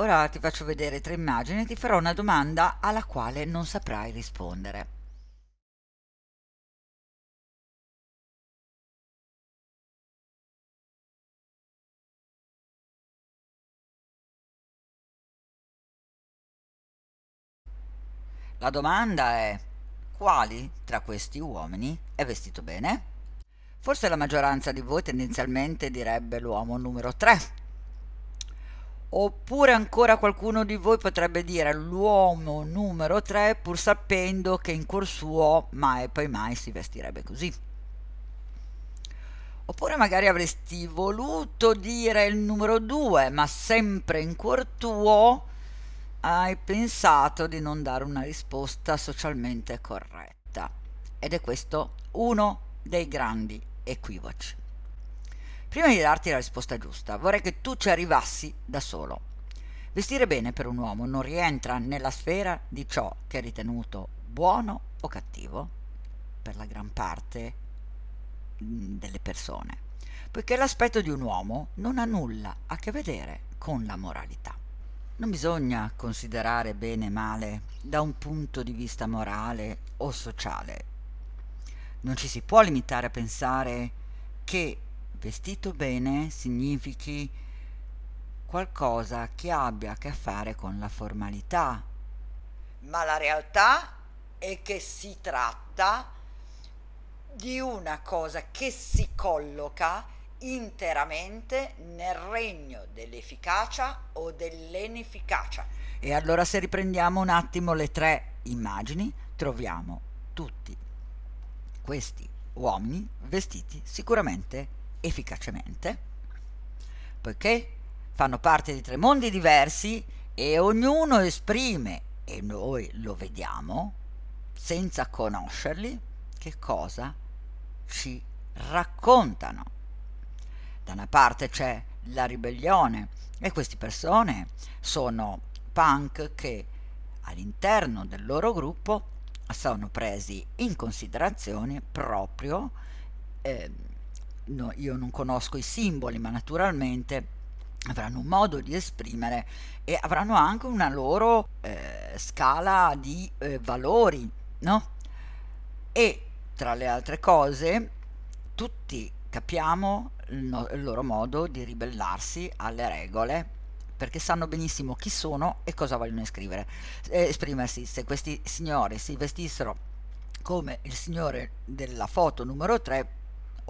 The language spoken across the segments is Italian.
Ora ti faccio vedere tre immagini e ti farò una domanda alla quale non saprai rispondere. La domanda è quali tra questi uomini è vestito bene? Forse la maggioranza di voi tendenzialmente direbbe l'uomo numero 3, Oppure ancora qualcuno di voi potrebbe dire l'uomo numero 3 pur sapendo che in cuor suo mai e poi mai si vestirebbe così. Oppure magari avresti voluto dire il numero 2, ma sempre in cuor tuo hai pensato di non dare una risposta socialmente corretta. Ed è questo uno dei grandi equivoci. Prima di darti la risposta giusta, vorrei che tu ci arrivassi da solo. Vestire bene per un uomo non rientra nella sfera di ciò che è ritenuto buono o cattivo per la gran parte mm, delle persone, poiché l'aspetto di un uomo non ha nulla a che vedere con la moralità. Non bisogna considerare bene e male da un punto di vista morale o sociale. Non ci si può limitare a pensare che vestito bene significhi qualcosa che abbia a che fare con la formalità. Ma la realtà è che si tratta di una cosa che si colloca interamente nel regno dell'efficacia o dell'inefficacia. E allora se riprendiamo un attimo le tre immagini, troviamo tutti questi uomini vestiti sicuramente efficacemente, poiché fanno parte di tre mondi diversi e ognuno esprime, e noi lo vediamo, senza conoscerli, che cosa ci raccontano. Da una parte c'è la ribellione e queste persone sono punk che all'interno del loro gruppo sono presi in considerazione proprio eh, no, io non conosco i simboli, ma naturalmente avranno un modo di esprimere e avranno anche una loro eh, scala di eh, valori, no? E tra le altre cose, tutti capiamo il, no, il loro modo di ribellarsi alle regole perché sanno benissimo chi sono e cosa vogliono eh, esprimersi. Se questi signori si vestissero come il signore della foto numero 3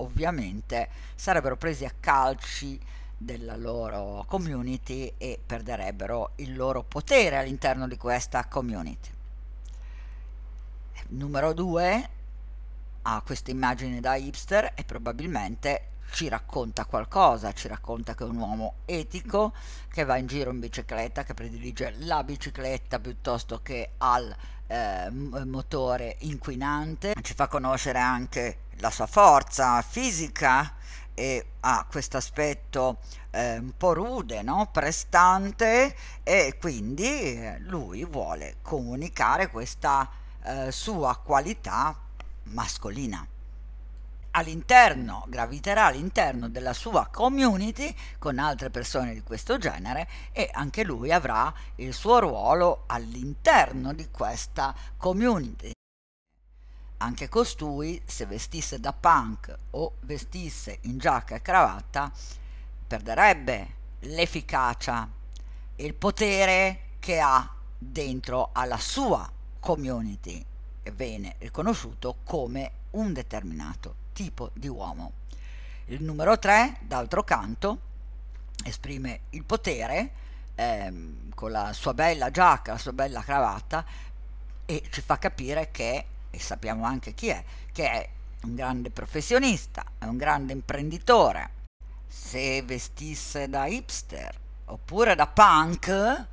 ovviamente sarebbero presi a calci della loro community e perderebbero il loro potere all'interno di questa community. Numero due ha questa immagine da hipster e probabilmente ci racconta qualcosa, ci racconta che è un uomo etico che va in giro in bicicletta, che predilige la bicicletta piuttosto che al eh, motore inquinante, ci fa conoscere anche la sua forza fisica e ha questo aspetto eh, un po' rude, no? prestante e quindi eh, lui vuole comunicare questa eh, sua qualità mascolina all'interno, graviterà all'interno della sua community con altre persone di questo genere e anche lui avrà il suo ruolo all'interno di questa community. Anche costui, se vestisse da punk o vestisse in giacca e cravatta, perderebbe l'efficacia e il potere che ha dentro alla sua community e viene riconosciuto come un determinato tipo di uomo. Il numero 3, d'altro canto, esprime il potere ehm, con la sua bella giacca, la sua bella cravatta e ci fa capire che, e sappiamo anche chi è, che è un grande professionista, è un grande imprenditore. Se vestisse da hipster oppure da punk,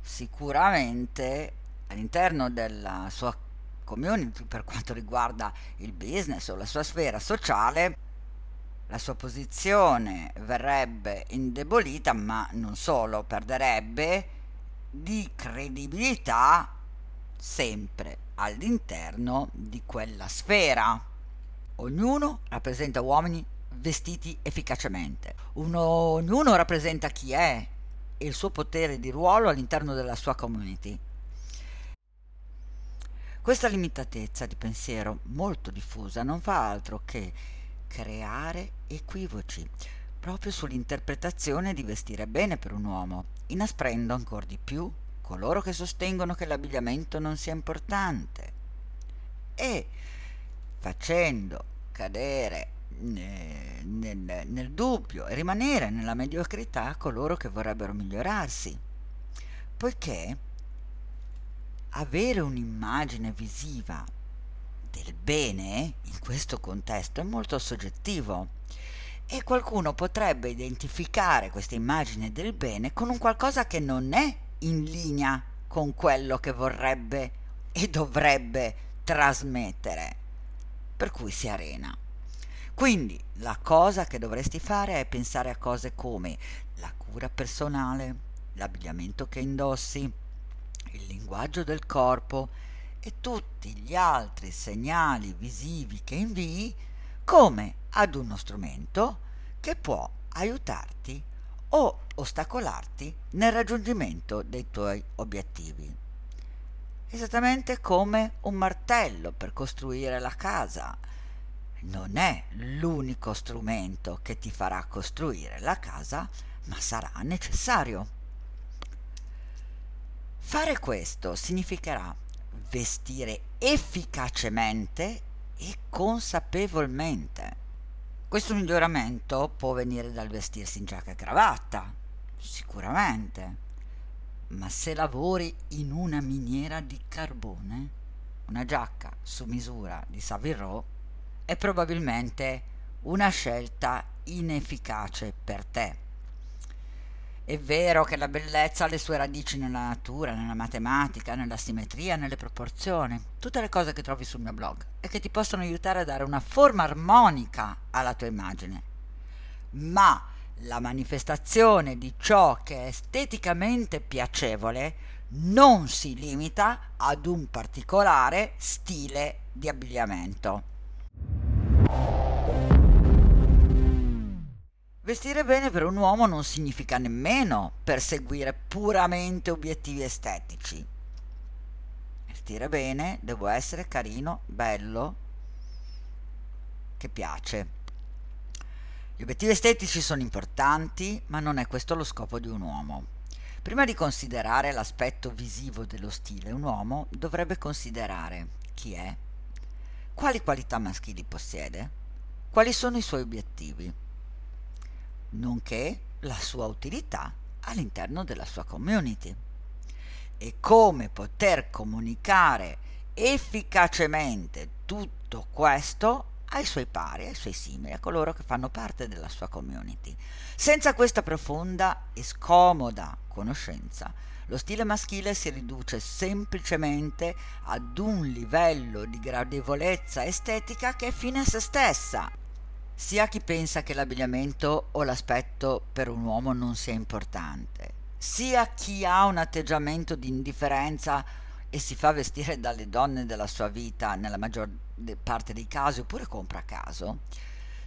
sicuramente all'interno della sua community per quanto riguarda il business o la sua sfera sociale, la sua posizione verrebbe indebolita, ma non solo, perderebbe di credibilità sempre all'interno di quella sfera. Ognuno rappresenta uomini vestiti efficacemente, Uno, ognuno rappresenta chi è e il suo potere di ruolo all'interno della sua community. Questa limitatezza di pensiero molto diffusa non fa altro che creare equivoci proprio sull'interpretazione di vestire bene per un uomo, inasprendo ancora di più coloro che sostengono che l'abbigliamento non sia importante. E facendo cadere nel, nel, nel dubbio e rimanere nella mediocrità coloro che vorrebbero migliorarsi, poiché avere un'immagine visiva del bene in questo contesto è molto soggettivo. E qualcuno potrebbe identificare questa immagine del bene con un qualcosa che non è in linea con quello che vorrebbe e dovrebbe trasmettere, per cui si arena. Quindi la cosa che dovresti fare è pensare a cose come la cura personale, l'abbigliamento che indossi, il linguaggio del corpo e tutti gli altri segnali visivi che invii come ad uno strumento che può aiutarti o ostacolarti nel raggiungimento dei tuoi obiettivi. Esattamente come un martello per costruire la casa non è l'unico strumento che ti farà costruire la casa, ma sarà necessario. Fare questo significherà vestire efficacemente e consapevolmente. Questo miglioramento può venire dal vestirsi in giacca e cravatta, sicuramente, ma se lavori in una miniera di carbone, una giacca su misura di Savile Row è probabilmente una scelta inefficace per te. È vero che la bellezza ha le sue radici nella natura, nella matematica, nella simmetria, nelle proporzioni, tutte le cose che trovi sul mio blog e che ti possono aiutare a dare una forma armonica alla tua immagine. Ma la manifestazione di ciò che è esteticamente piacevole non si limita ad un particolare stile di abbigliamento. Vestire bene per un uomo non significa nemmeno perseguire puramente obiettivi estetici. Vestire bene devo essere carino, bello, che piace. Gli obiettivi estetici sono importanti, ma non è questo lo scopo di un uomo. Prima di considerare l'aspetto visivo dello stile, un uomo dovrebbe considerare chi è, quali qualità maschili possiede, quali sono i suoi obiettivi nonché la sua utilità all'interno della sua community e come poter comunicare efficacemente tutto questo ai suoi pari, ai suoi simili, a coloro che fanno parte della sua community. Senza questa profonda e scomoda conoscenza, lo stile maschile si riduce semplicemente ad un livello di gradevolezza estetica che è fine a se stessa sia chi pensa che l'abbigliamento o l'aspetto per un uomo non sia importante, sia chi ha un atteggiamento di indifferenza e si fa vestire dalle donne della sua vita nella maggior parte dei casi oppure compra a caso,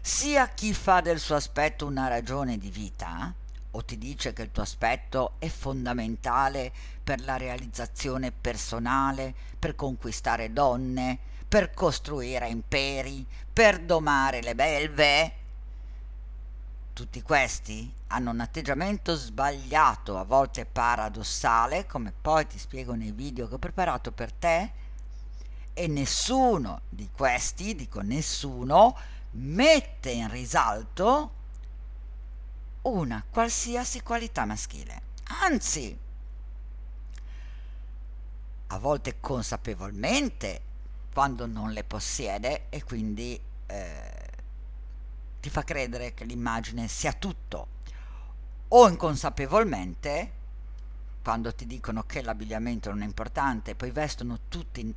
sia chi fa del suo aspetto una ragione di vita o ti dice che il tuo aspetto è fondamentale per la realizzazione personale, per conquistare donne, per costruire imperi, per domare le belve. Tutti questi hanno un atteggiamento sbagliato, a volte paradossale, come poi ti spiego nei video che ho preparato per te, e nessuno di questi, dico nessuno, mette in risalto una qualsiasi qualità maschile. Anzi, a volte consapevolmente quando non le possiede e quindi eh, ti fa credere che l'immagine sia tutto. O inconsapevolmente quando ti dicono che l'abbigliamento non è importante poi vestono tutti,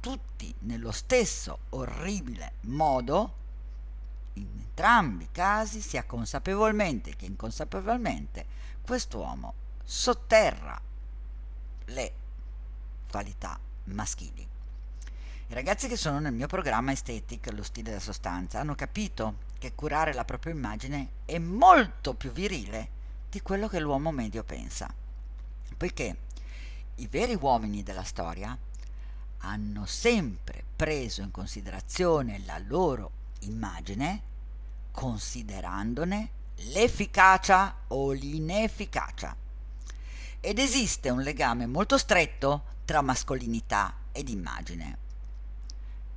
tutti nello stesso orribile modo in entrambi i casi sia consapevolmente che inconsapevolmente quest'uomo sotterra le qualità maschili i ragazzi che sono nel mio programma Aesthetic, lo stile della sostanza, hanno capito che curare la propria immagine è molto più virile di quello che l'uomo medio pensa, poiché i veri uomini della storia hanno sempre preso in considerazione la loro immagine considerandone l'efficacia o l'inefficacia. Ed esiste un legame molto stretto tra mascolinità ed immagine,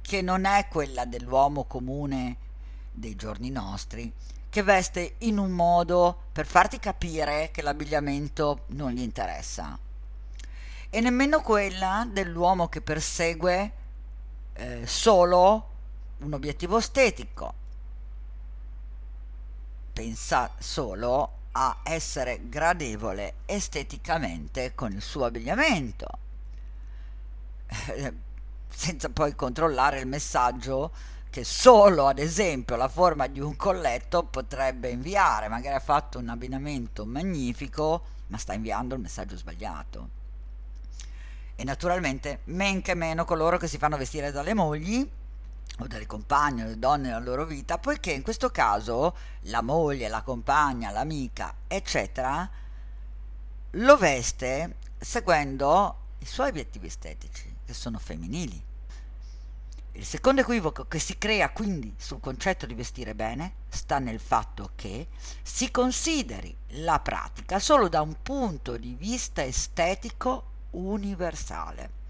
che non è quella dell'uomo comune dei giorni nostri, che veste in un modo per farti capire che l'abbigliamento non gli interessa, e nemmeno quella dell'uomo che persegue eh, solo un obiettivo estetico. Pensa solo a essere gradevole esteticamente con il suo abbigliamento, senza poi controllare il messaggio che solo ad esempio la forma di un colletto potrebbe inviare, magari ha fatto un abbinamento magnifico, ma sta inviando il messaggio sbagliato. E naturalmente men che meno coloro che si fanno vestire dalle mogli o dalle compagne o dalle donne nella loro vita, poiché in questo caso la moglie, la compagna, l'amica, eccetera, lo veste seguendo i suoi obiettivi estetici, che sono femminili. Il secondo equivoco che si crea quindi sul concetto di vestire bene sta nel fatto che si consideri la pratica solo da un punto di vista estetico universale.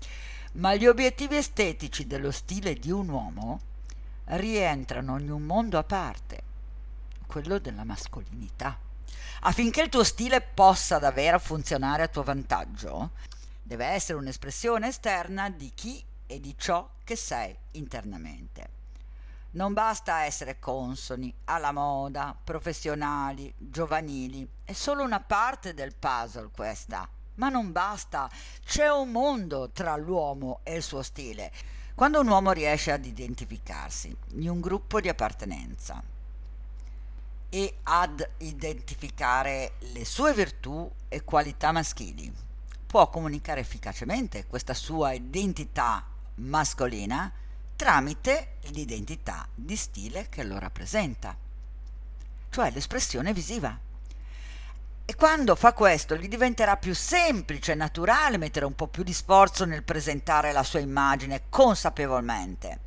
Ma gli obiettivi estetici dello stile di un uomo rientrano in un mondo a parte, quello della mascolinità. Affinché il tuo stile possa davvero funzionare a tuo vantaggio, deve essere un'espressione esterna di chi e di ciò che sei internamente. Non basta essere consoni alla moda, professionali, giovanili, è solo una parte del puzzle questa. Ma non basta, c'è un mondo tra l'uomo e il suo stile. Quando un uomo riesce ad identificarsi in un gruppo di appartenenza e ad identificare le sue virtù e qualità maschili, può comunicare efficacemente questa sua identità mascolina tramite l'identità di stile che lo rappresenta, cioè l'espressione visiva. E quando fa questo gli diventerà più semplice e naturale mettere un po' più di sforzo nel presentare la sua immagine consapevolmente.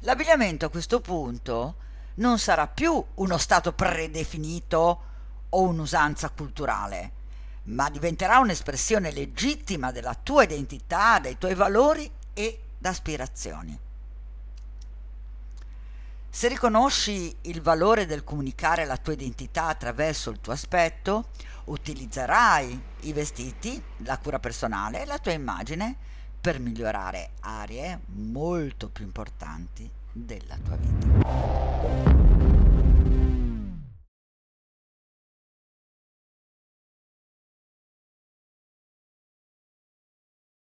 L'abbigliamento a questo punto non sarà più uno stato predefinito o un'usanza culturale, ma diventerà un'espressione legittima della tua identità, dei tuoi valori e aspirazioni. Se riconosci il valore del comunicare la tua identità attraverso il tuo aspetto, utilizzerai i vestiti, la cura personale e la tua immagine per migliorare aree molto più importanti della tua vita.